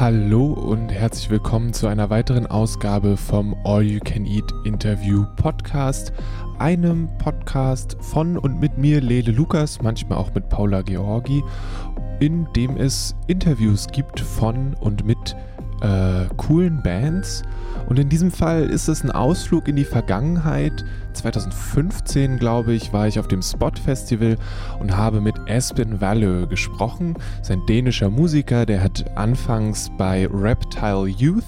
Hallo und herzlich willkommen zu einer weiteren Ausgabe vom All You Can Eat Interview Podcast, einem Podcast von und mit mir, Lele Lukas, manchmal auch mit Paula Georgi, in dem es Interviews gibt von und mit äh, coolen Bands. Und in diesem Fall ist es ein Ausflug in die Vergangenheit. 2015, glaube ich, war ich auf dem Spot Festival und habe mit Espen Vallø gesprochen. Sein dänischer Musiker, der hat anfangs bei Reptile Youth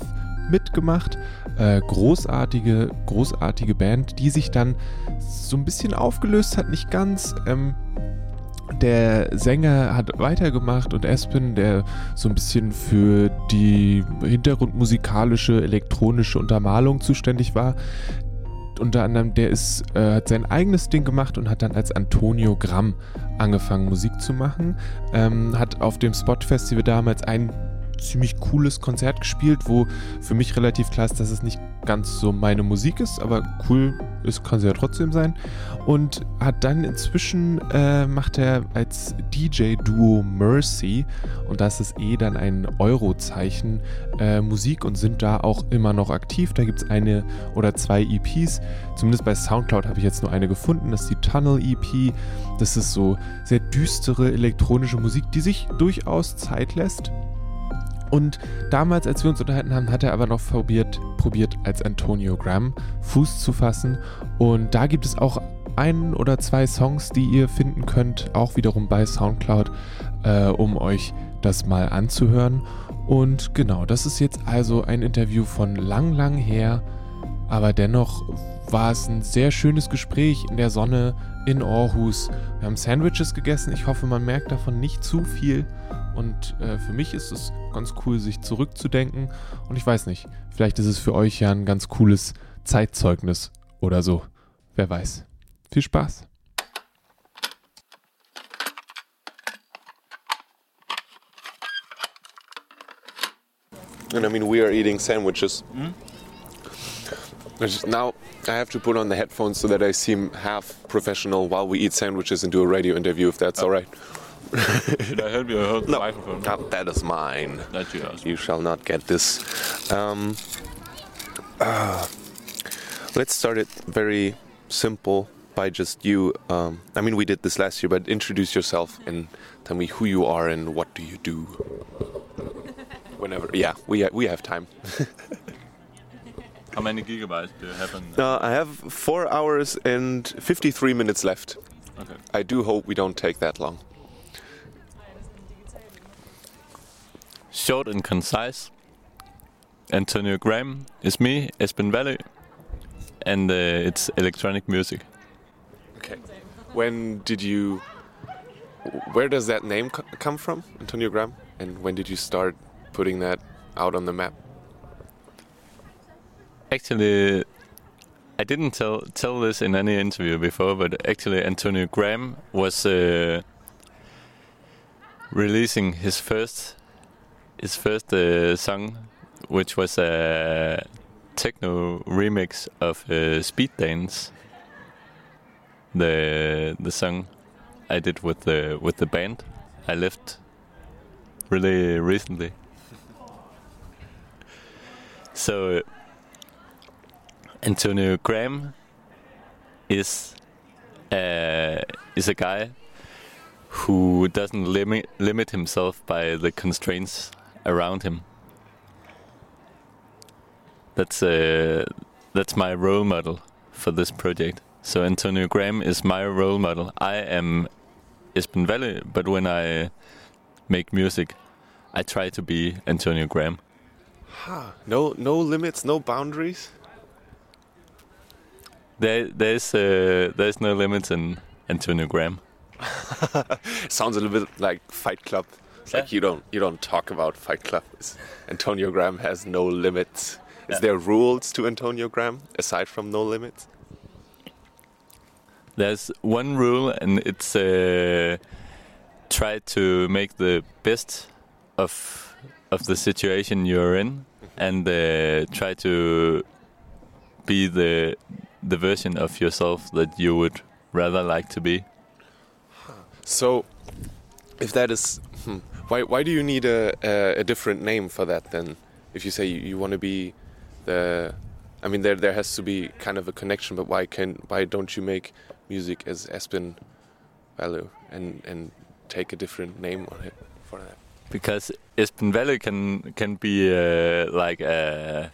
mitgemacht. Äh, großartige, großartige Band, die sich dann so ein bisschen aufgelöst hat, nicht ganz. Ähm, der Sänger hat weitergemacht und Espen, der so ein bisschen für die hintergrundmusikalische, elektronische Untermalung zuständig war, unter anderem, der ist, äh, hat sein eigenes Ding gemacht und hat dann als Antonio Gramm angefangen Musik zu machen. Ähm, hat auf dem Spot Festival damals ein ziemlich cooles Konzert gespielt, wo für mich relativ klar ist, dass es nicht ganz so meine Musik ist, aber cool ist, kann sie ja trotzdem sein. Und hat dann inzwischen, äh, macht er als DJ-Duo Mercy, und das ist eh dann ein Euro-Zeichen, äh, Musik und sind da auch immer noch aktiv. Da gibt es eine oder zwei EPs. Zumindest bei Soundcloud habe ich jetzt nur eine gefunden. Das ist die Tunnel EP. Das ist so sehr düstere elektronische Musik, die sich durchaus Zeit lässt. Und damals, als wir uns unterhalten haben, hat er aber noch probiert, probiert als Antonio Graham Fuß zu fassen. Und da gibt es auch ein oder zwei Songs, die ihr finden könnt, auch wiederum bei SoundCloud, äh, um euch das mal anzuhören. Und genau, das ist jetzt also ein Interview von lang, lang her. Aber dennoch war es ein sehr schönes Gespräch in der Sonne in Aarhus. Wir haben Sandwiches gegessen. Ich hoffe, man merkt davon nicht zu viel. Und äh, für mich ist es ganz cool, sich zurückzudenken. Und ich weiß nicht, vielleicht ist es für euch ja ein ganz cooles Zeitzeugnis oder so. Wer weiß. Viel Spaß. And I mean, we are eating sandwiches. Mm. Now I have to put on the headphones so that I seem half professional while we eat sandwiches and do a radio interview, if that's oh. all right. Should I help you hold the no, microphone? No, that is mine. That you asked. You shall not get this. Um, uh, let's start it very simple by just you. Um, I mean, we did this last year, but introduce yourself and tell me who you are and what do you do. Whenever, yeah, we we have time. How many gigabytes do you have? In uh, I have four hours and 53 minutes left. Okay. I do hope we don't take that long. Short and concise. Antonio Graham is me, Espen Vallø, and uh, it's electronic music. Okay. When did you? Where does that name co come from, Antonio Graham? And when did you start putting that out on the map? Actually, I didn't tell tell this in any interview before, but actually Antonio Graham was uh, releasing his first his first uh, song, which was a techno remix of uh, Speed Dance. The the song I did with the with the band I left really recently. So Antonio Graham is uh, is a guy who doesn't limit limit himself by the constraints around him. That's uh, that's my role model for this project. So Antonio Graham is my role model. I am Espen Vallø, but when I make music, I try to be Antonio Graham. Huh. No, no limits, no boundaries. There, there's uh, there's no limits in Antonio Graham. Sounds a little bit like Fight Club. It's yeah. like you don't you don't talk about Fight Club. It's, Antonio Graham has no limits. Is yeah. there rules to Antonio Graham aside from no limits? There's one rule, and it's uh, try to make the best of of the situation you're in, and uh, try to be the the version of yourself that you would rather like to be. So, if that is, hmm, Why why do you need a, a, a different name for that then? If you say you, you want to be the, I mean there there has to be kind of a connection, but why can why don't you make music as Espen Vallø and and take a different name on it for that? because Espen Vallø can can be uh, like a,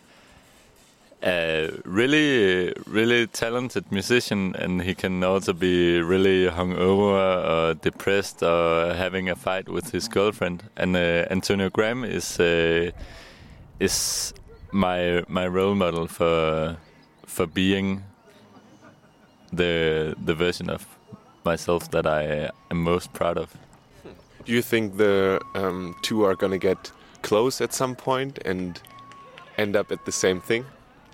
a really really talented musician, and he can also be really hungover or depressed or having a fight with his girlfriend. And uh, Antonio Graham is uh, is my my role model for for being the the version of myself that I am most proud of. Do you think the um, two are gonna get close at some point and end up at the same thing?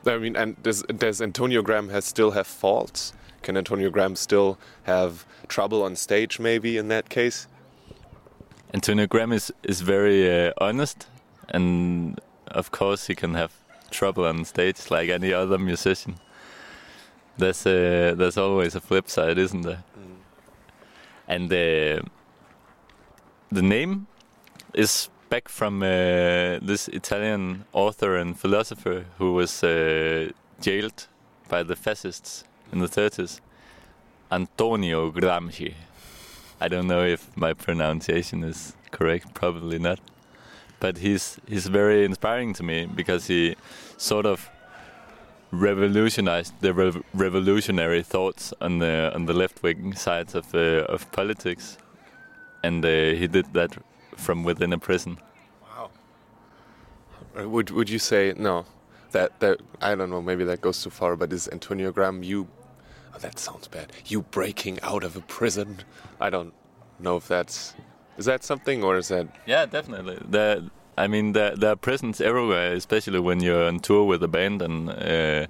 I mean, and does does Antonio Graham has still have faults? Can Antonio Graham still have trouble on stage? Maybe in that case. Antonio Graham is is very uh, honest, and of course he can have trouble on stage like any other musician. There's uh, there's always a flip side, isn't there? And uh, the name is back from uh, this Italian author and philosopher who was uh, jailed by the fascists in the 30s, Antonio Gramsci. I don't know if my pronunciation is correct, probably not. But he's he's very inspiring to me because he sort of revolutionized the rev revolutionary thoughts on the on the left wing sides of uh, of politics, and uh, he did that from within a prison. Wow. Uh, Would would you say no? That that I don't know. Maybe that goes too far. But is Antonio Graham you? Oh, that sounds bad. You breaking out of a prison? I don't know if that's is that something or is that Yeah, definitely. There, I mean, there, there are prisons everywhere, especially when you're on tour with a band, and uh,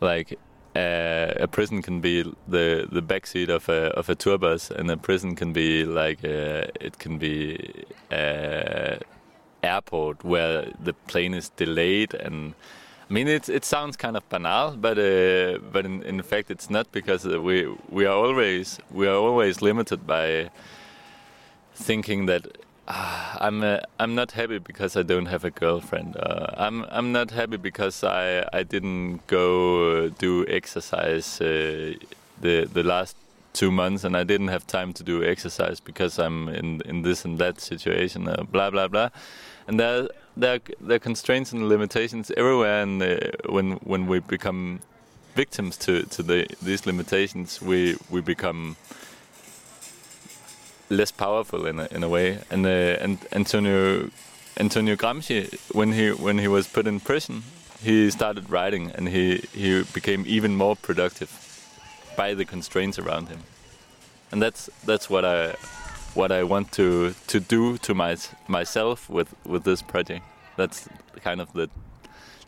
like a prison can be the the backseat of a of a tour bus, and a prison can be like uh, it can be uh, airport where the plane is delayed and. I mean, it it sounds kind of banal, but uh, but in, in fact, it's not because we we are always we are always limited by thinking that I'm uh, I'm not happy because I don't have a girlfriend. Uh, I'm I'm not happy because I I didn't go uh, do exercise uh, the the last two months and I didn't have time to do exercise because I'm in in this and that situation. Uh, blah blah blah, and there there there are constraints and limitations everywhere. And uh, when when we become victims to to the these limitations, we we become less powerful in a, in a way. And uh, and Antonio Antonio Gramsci, when he when he was put in prison, he started writing, and he he became even more productive by the constraints around him. And that's that's what I what I want to to do to my myself with with this project. That's kind of the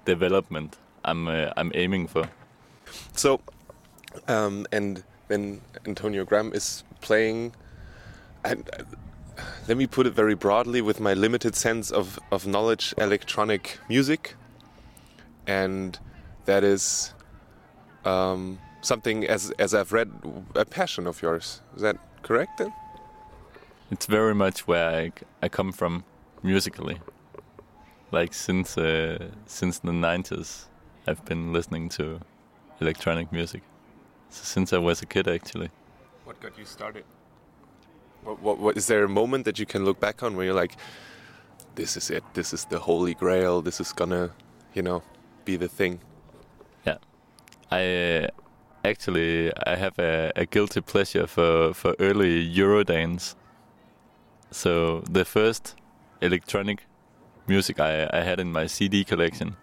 development I'm uh, I'm aiming for. so? Um, and then Antonio Graham is playing. And uh, let me put it very broadly, with my limited sense of of knowledge, electronic music, and that is um, something as as I've read a passion of yours. Is that correct then? It's very much where I, I come from musically. Like since uh, since the 90s, I've been listening to electronic music. So since I was a kid, actually. What got you started? What, what, what is there a moment that you can look back on where you're like, this is it, this is the holy grail, this is gonna, you know, be the thing? Yeah, I uh, actually I have a, a guilty pleasure for, for early Eurodance. So the first electronic music I, I had in my CD collection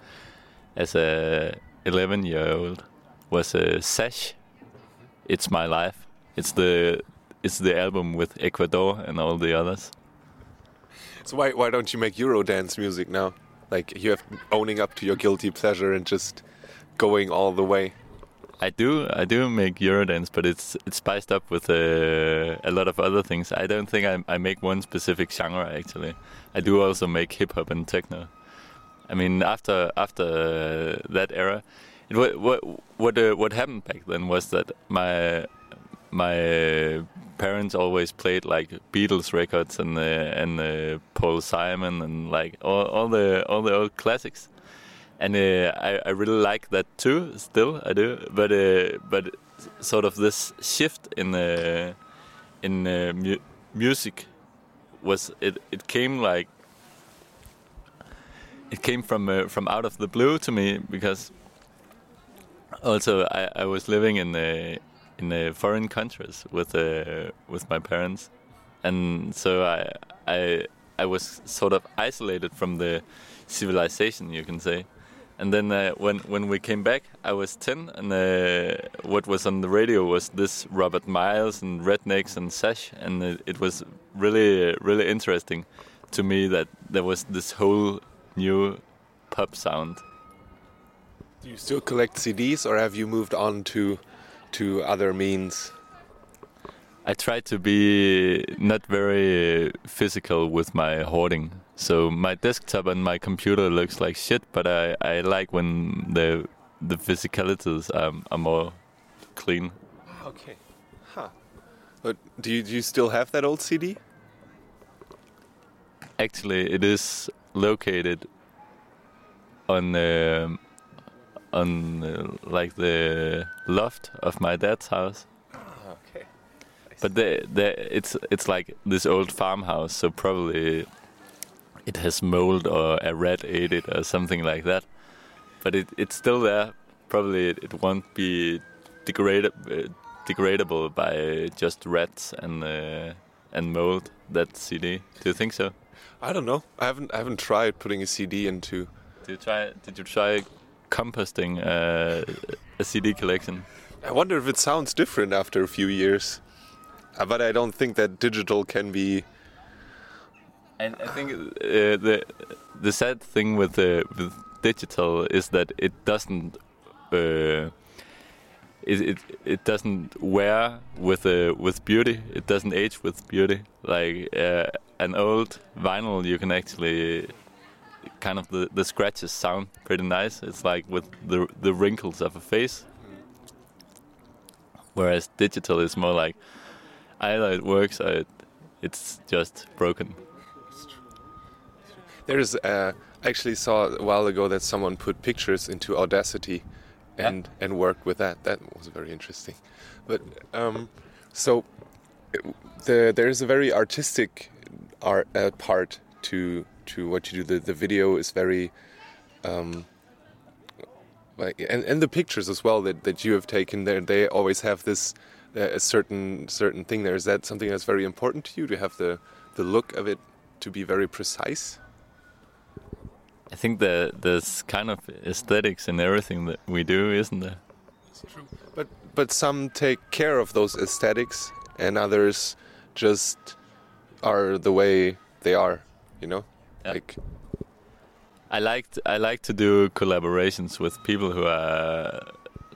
as a 11 year old was a Sash. It's my life. It's the it's the album with Ecuador and all the others. So why why don't you make Eurodance music now? Like you have owning up to your guilty pleasure and just going all the way. I do, I do make Eurodance, but it's it's spiced up with uh, a lot of other things. I don't think I, I make one specific genre actually. I do also make hip hop and techno. I mean, after after uh, that era, it, wa- what what uh, what happened back then was that my my parents always played like Beatles records and uh, and uh, Paul Simon and like all, all the all the old classics, and uh, I I really like that too. Still, I do, but uh, but sort of this shift in uh, in uh, mu- music was it it came like it came from uh, from out of the blue to me because also I, I was living in uh, in uh, foreign countries with uh, with my parents, and so I I I was sort of isolated from the civilization, you can say. And then uh, when when we came back, I was ten, and uh, what was on the radio was this Robert Miles and Rednex and Sash, and it, it was really really interesting to me that there was this whole new pop sound. Do you still collect CDs, or have you moved on to to other means? I try to be not very physical with my hoarding. So my desktop and my computer looks like shit, but I, I like when the the physicalities are, are more clean. Okay. Huh. But do you do you still have that old CD? Actually, it is located on um on uh, like the loft of my dad's house. Okay. But the, the, it's it's like this old farmhouse, so probably it has mold or a rat ate it or something like that. But it, it's still there. Probably it, it won't be degraded, uh, degradable by just rats and uh, and mold. That CD. Do you think so? I don't know. I haven't I haven't tried putting a CD into. Did you try? Did you try composting uh, a CD collection? I wonder if it sounds different after a few years. Uh, But I don't think that digital can be. And I think uh, the the sad thing with the with digital is that it doesn't uh, it, it it doesn't wear with uh, with beauty. It doesn't age with beauty. Like uh, an old vinyl, you can actually kind of the, the scratches sound pretty nice. It's like with the the wrinkles of a face. Whereas digital is more like either it works or it, it's just broken. There's. Uh, I actually saw a while ago that someone put pictures into Audacity, and and worked with that. That was very interesting. But um, so the there's a very artistic art uh, part to to what you do. The the video is very. Um, like and, and the pictures as well that, that you have taken there they always have this uh, a certain certain thing there is that something that's very important to you to have the the look of it to be very precise I think that there's kind of aesthetics in everything that we do, isn't there? It's true. But but some take care of those aesthetics and others just are the way they are you know Yeah. like I like I like to do collaborations with people who are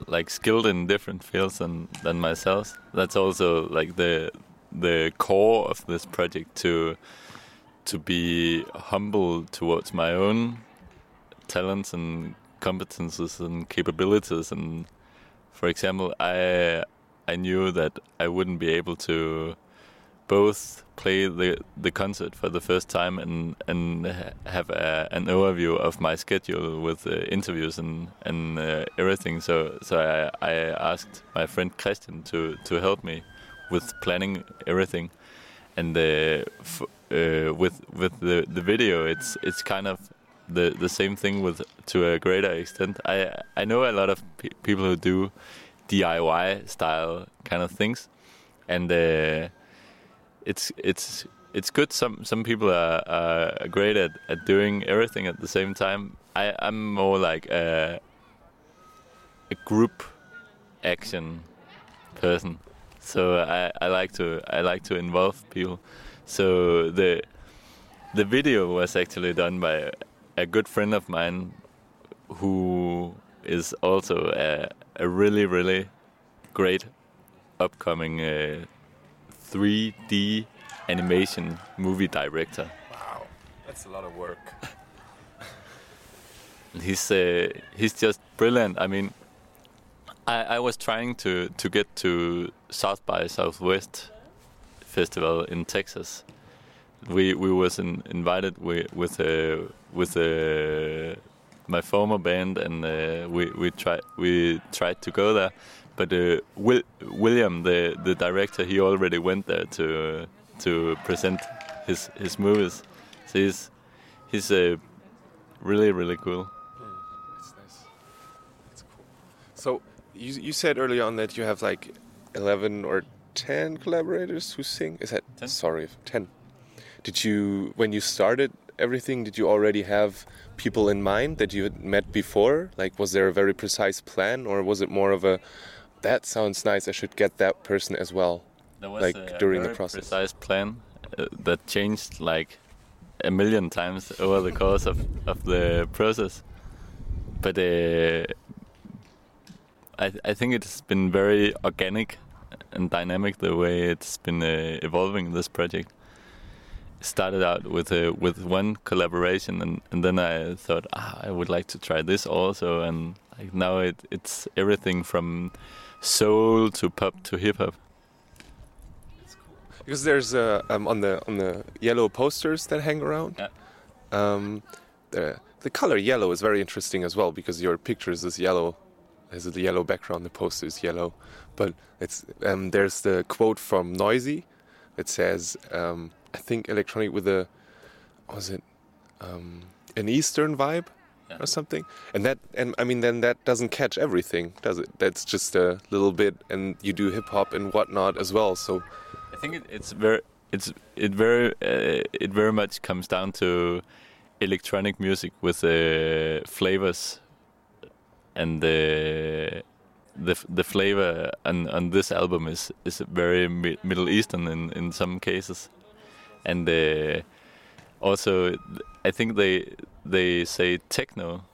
like skilled in different fields than than myself. That's also like the the core of this project to to be humble towards my own talents and competences and capabilities and for example I I knew that I wouldn't be able to both play the the concert for the first time and and have a, an overview of my schedule with uh, interviews and and uh, everything. So so I, I asked my friend Christian to to help me with planning everything, and uh, uh, with with the the video, it's it's kind of the the same thing with to a greater extent. I I know a lot of pe- people who do DIY style kind of things, and. It's it's it's good. Some some people are, are great at, at doing everything at the same time. I I'm more like a a group action person. So I, I like to I like to involve people. So the the video was actually done by a, a good friend of mine who is also a, a really really great upcoming uh, 3D animation movie director. wow that's a lot of work He's uh, he's just brilliant. I mean, I, I was trying to, to get to South by Southwest festival in Texas. We we was in, invited with with uh, with uh, my former band, and uh, we we tried we tried to go there, but uh, Will, William, the the director, he already went there to to present his his movies. So he's he's uh, really really cool. That's nice. That's cool. So you you said earlier on that you have like eleven or ten collaborators who sing. Is that 10. sorry ten? Did you when you started everything? Did you already have people in mind that you had met before? Like, was there a very precise plan, or was it more of a that sounds nice? I should get that person as well. There was Like, a during the very process. precise plan uh, that changed like a million times over the course of, of the process. But uh, I I think it's been very organic and dynamic the way it's been uh, evolving this project. It started out with uh, with one collaboration, and, and then I thought ah, I would like to try this also, and like now it, it's everything from soul to pop to hip hop. Because there's uh, um, on the on the yellow posters that hang around. Yeah. Um, the the color yellow is very interesting as well because your picture is this yellow, has a yellow background. The poster is yellow, but it's um, there's the quote from Noisey It says, um, "I think electronic with a what was it um, an Eastern vibe." Yeah. Or something, and that, and I mean, then that doesn't catch everything, does it? That's just a little bit, and you do hip hop and whatnot as well. So, I think it, it's very it's it very uh, it very much comes down to electronic music with uh, flavors and the the the flavor on, on this album is is very mi- Middle Eastern in in some cases, and uh, also I think they they say techno,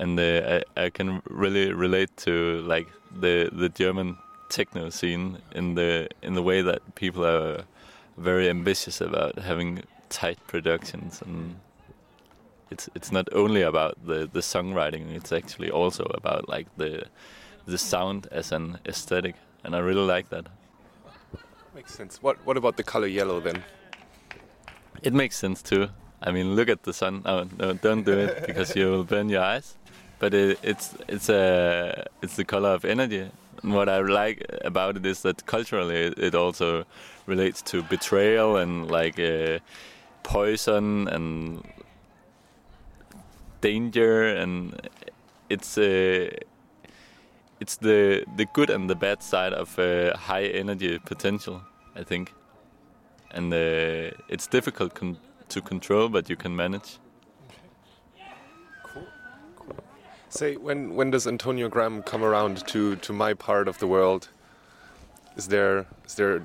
and uh, I I can really relate to like the the German techno scene in the in the way that people are very ambitious about having tight productions and it's it's not only about the the songwriting it's actually also about like the the sound as an aesthetic and I really like that Makes sense. What What about the color yellow then? it makes sense too I mean look at the sun. Oh no don't do it because you will burn your eyes. But it, it's it's a it's the color of energy. And what I like about it is that culturally it, also relates to betrayal and like uh, poison and danger. And it's uh, it's the the good and the bad side of uh, high energy potential I think. And uh, it's difficult con- to control but you can manage Say when when does Antonio Graham come around to to my part of the world? Is there is there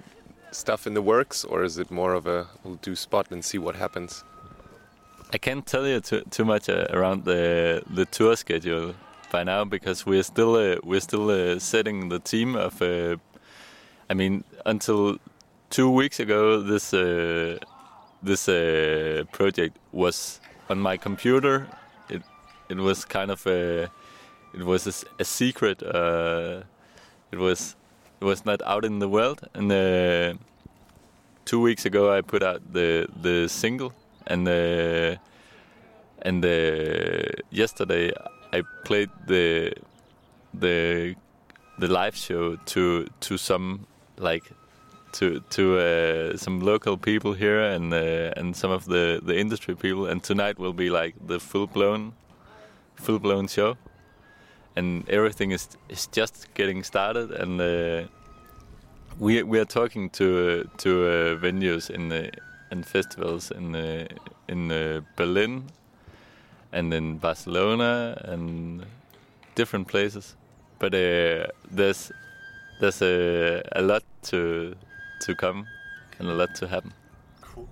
stuff in the works, or is it more of a we'll do spot and see what happens? I can't tell you too, too much uh, around the the tour schedule by now because we're still uh, we're still uh, setting the team of. Uh, I mean, until two weeks ago, this uh, this uh, project was on my computer. It it was kind of a it was a secret. Uh, it was it was not out in the world. And uh, two weeks ago, I put out the the single, and uh, and uh, yesterday I played the the the live show to to some like to to uh, some local people here and uh, and some of the the industry people. And tonight will be like the full blown full blown show. And everything is is just getting started. And uh, we we are talking to uh, to uh, venues in uh, and festivals in in Berlin and in Barcelona and different places. But there's there's a, a lot to to come and a lot to happen Cool,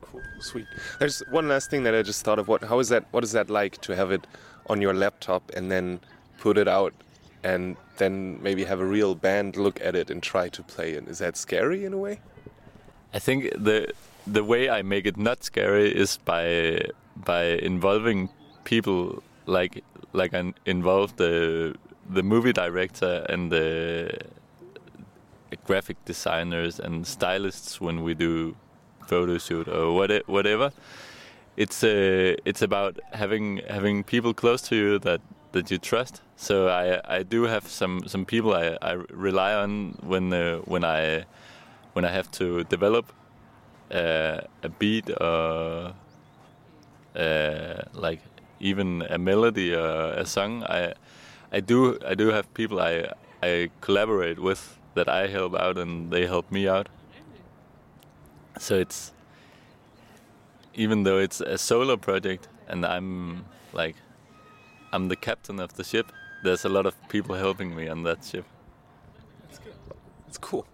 cool, sweet. There's one last thing that I just thought of. What how is that? What is that like to have it on your laptop and then put it out and then maybe have a real band look at it and try to play it? Is that scary in a way? I think the the way I make it not scary is by by involving people like like I involved the the movie director and the graphic designers and stylists when we do photo shoot or what whatever. It's uh, it's about having having people close to you that that you trust. So I I do have some some people I, I rely on when uh, when I when I have to develop uh, a beat or uh, like even a melody or a song. I I do I do have people I I collaborate with that I help out and they help me out. So it's even though it's a solo project and I'm like I'm the captain of the ship, there's a lot of people helping me on that ship. That's good. That's cool.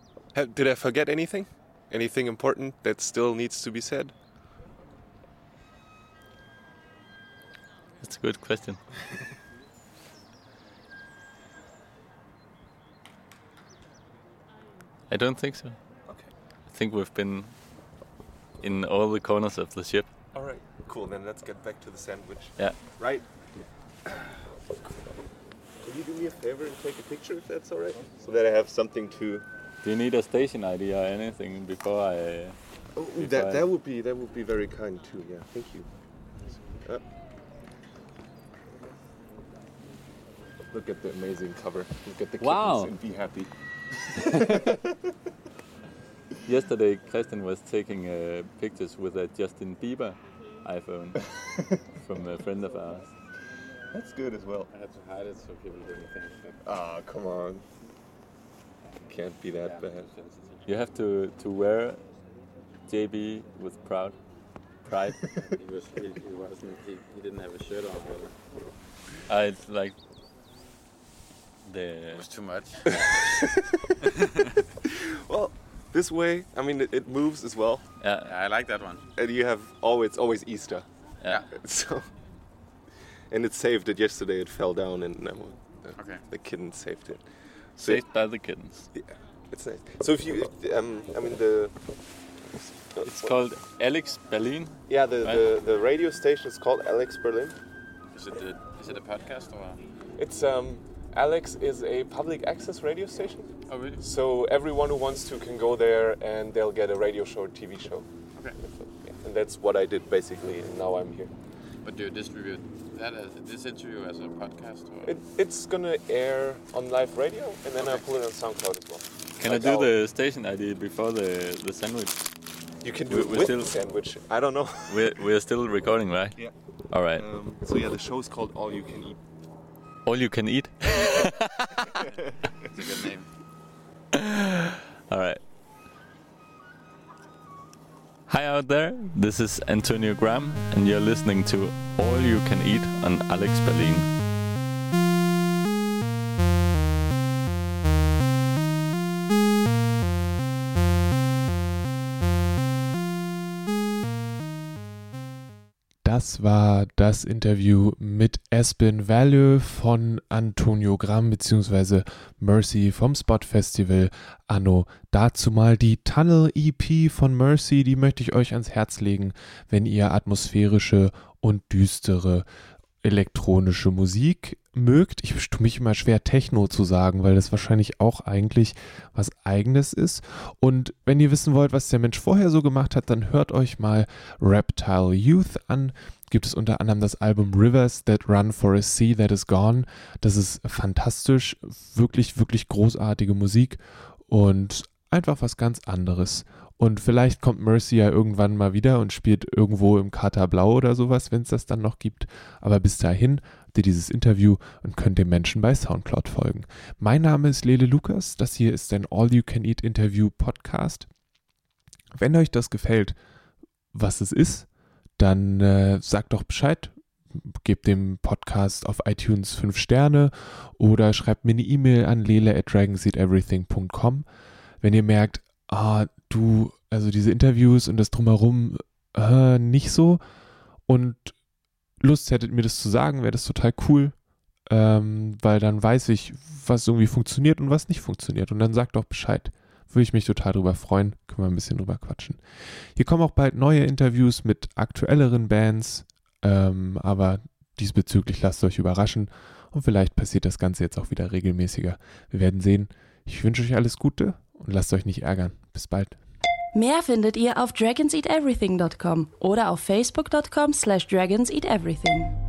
Did I forget anything? Anything important that still needs to be said? That's a good question. I don't think so. Okay. I think we've been in all the corners of the ship. All right, cool. Then let's get back to the sandwich. Yeah. Right. Can you do me a favor and take a picture if that's all right? So that I have something to. Do you need a station ID or anything before I? Oh, that that would be that would be very kind too. Yeah, thank you. Uh, look at the amazing cover. Look at the kittens wow. and be happy. Yesterday, Christian was taking uh, pictures with a Justin Bieber iPhone from a friend of ours. That's good as well. I had to hide it so people didn't think. Ah, oh, come on. Can't be that yeah, bad. You have to to wear JB with proud pride. he was he, he wasn't he, he didn't have a shirt on. But I like the. It was too much. well, this way, I mean, it, it, moves as well. Yeah. yeah, I like that one. And you have always always Easter. Yeah. So. And it saved it yesterday. It fell down, and uh, okay. the kitten saved it. So saved by the kittens. Yeah, it's nice. So if you, um, I mean the. It's called Alex Berlin. Yeah, the, right? the, the radio station is called Alex Berlin. Is it the, is it a podcast or? It's um Alex is a public access radio station. Oh, really? So everyone who wants to can go there and they'll get a radio show or TV show. Okay. Yeah. And that's what I did basically, and now I'm here. But do you distribute that as this interview as a podcast? Or? It, it's gonna air on live radio, and then okay. I pull it on SoundCloud as well. Can like I do the station ID before the the sandwich? You can do we, it with still, the sandwich. I don't know. we're, we're still recording, right? Yeah. All right. Um, so yeah, the show is called All You Can Eat. All You Can Eat? it's a good name. All right. Hi out there, this is Antonio Graham, and you're listening to All You Can Eat on Alex Berlin. War das Interview mit Espen Value von Antonio Gramm bzw. Mercy vom Spot Festival Anno. Dazu mal die Tunnel EP von Mercy, die möchte ich euch ans Herz legen, wenn ihr atmosphärische und düstere elektronische Musik mögt. Ich tue mich immer schwer, Techno zu sagen, weil das wahrscheinlich auch eigentlich was Eigenes ist. Und wenn ihr wissen wollt, was der Mensch vorher so gemacht hat, dann hört euch mal Reptile Youth an. Gibt es unter anderem das Album Rivers That Run for a Sea That Is Gone. Das ist fantastisch, wirklich, wirklich großartige Musik und einfach was ganz anderes. Und vielleicht kommt Mercy ja irgendwann mal wieder und spielt irgendwo im Kater Blau oder sowas, wenn es das dann noch gibt. Aber bis dahin habt ihr dieses Interview und könnt dem Menschen bei Soundcloud folgen. Mein Name ist Lele Lukas. Das hier ist ein All You Can Eat Interview Podcast. Wenn euch das gefällt, was es ist, dann äh, sagt doch Bescheid. Gebt dem Podcast auf iTunes 5 Sterne oder schreibt mir eine E-Mail an lele at dragonseedeverything.com. Wenn ihr merkt, ah, du, also diese Interviews und das drumherum äh, nicht so und Lust hättet, mir das zu sagen, wäre das total cool, ähm, weil dann weiß ich, was irgendwie funktioniert und was nicht funktioniert. Und dann sagt doch Bescheid. Würde ich mich total drüber freuen. Können wir ein bisschen drüber quatschen. Hier kommen auch bald neue Interviews mit aktuelleren Bands, ähm, aber Diesbezüglich lasst euch überraschen und vielleicht passiert das Ganze jetzt auch wieder regelmäßiger. Wir werden sehen. Ich wünsche euch alles Gute und lasst euch nicht ärgern. Bis bald. Mehr findet ihr auf dragonseateverything.com oder auf facebook.com slash dragonseateverything.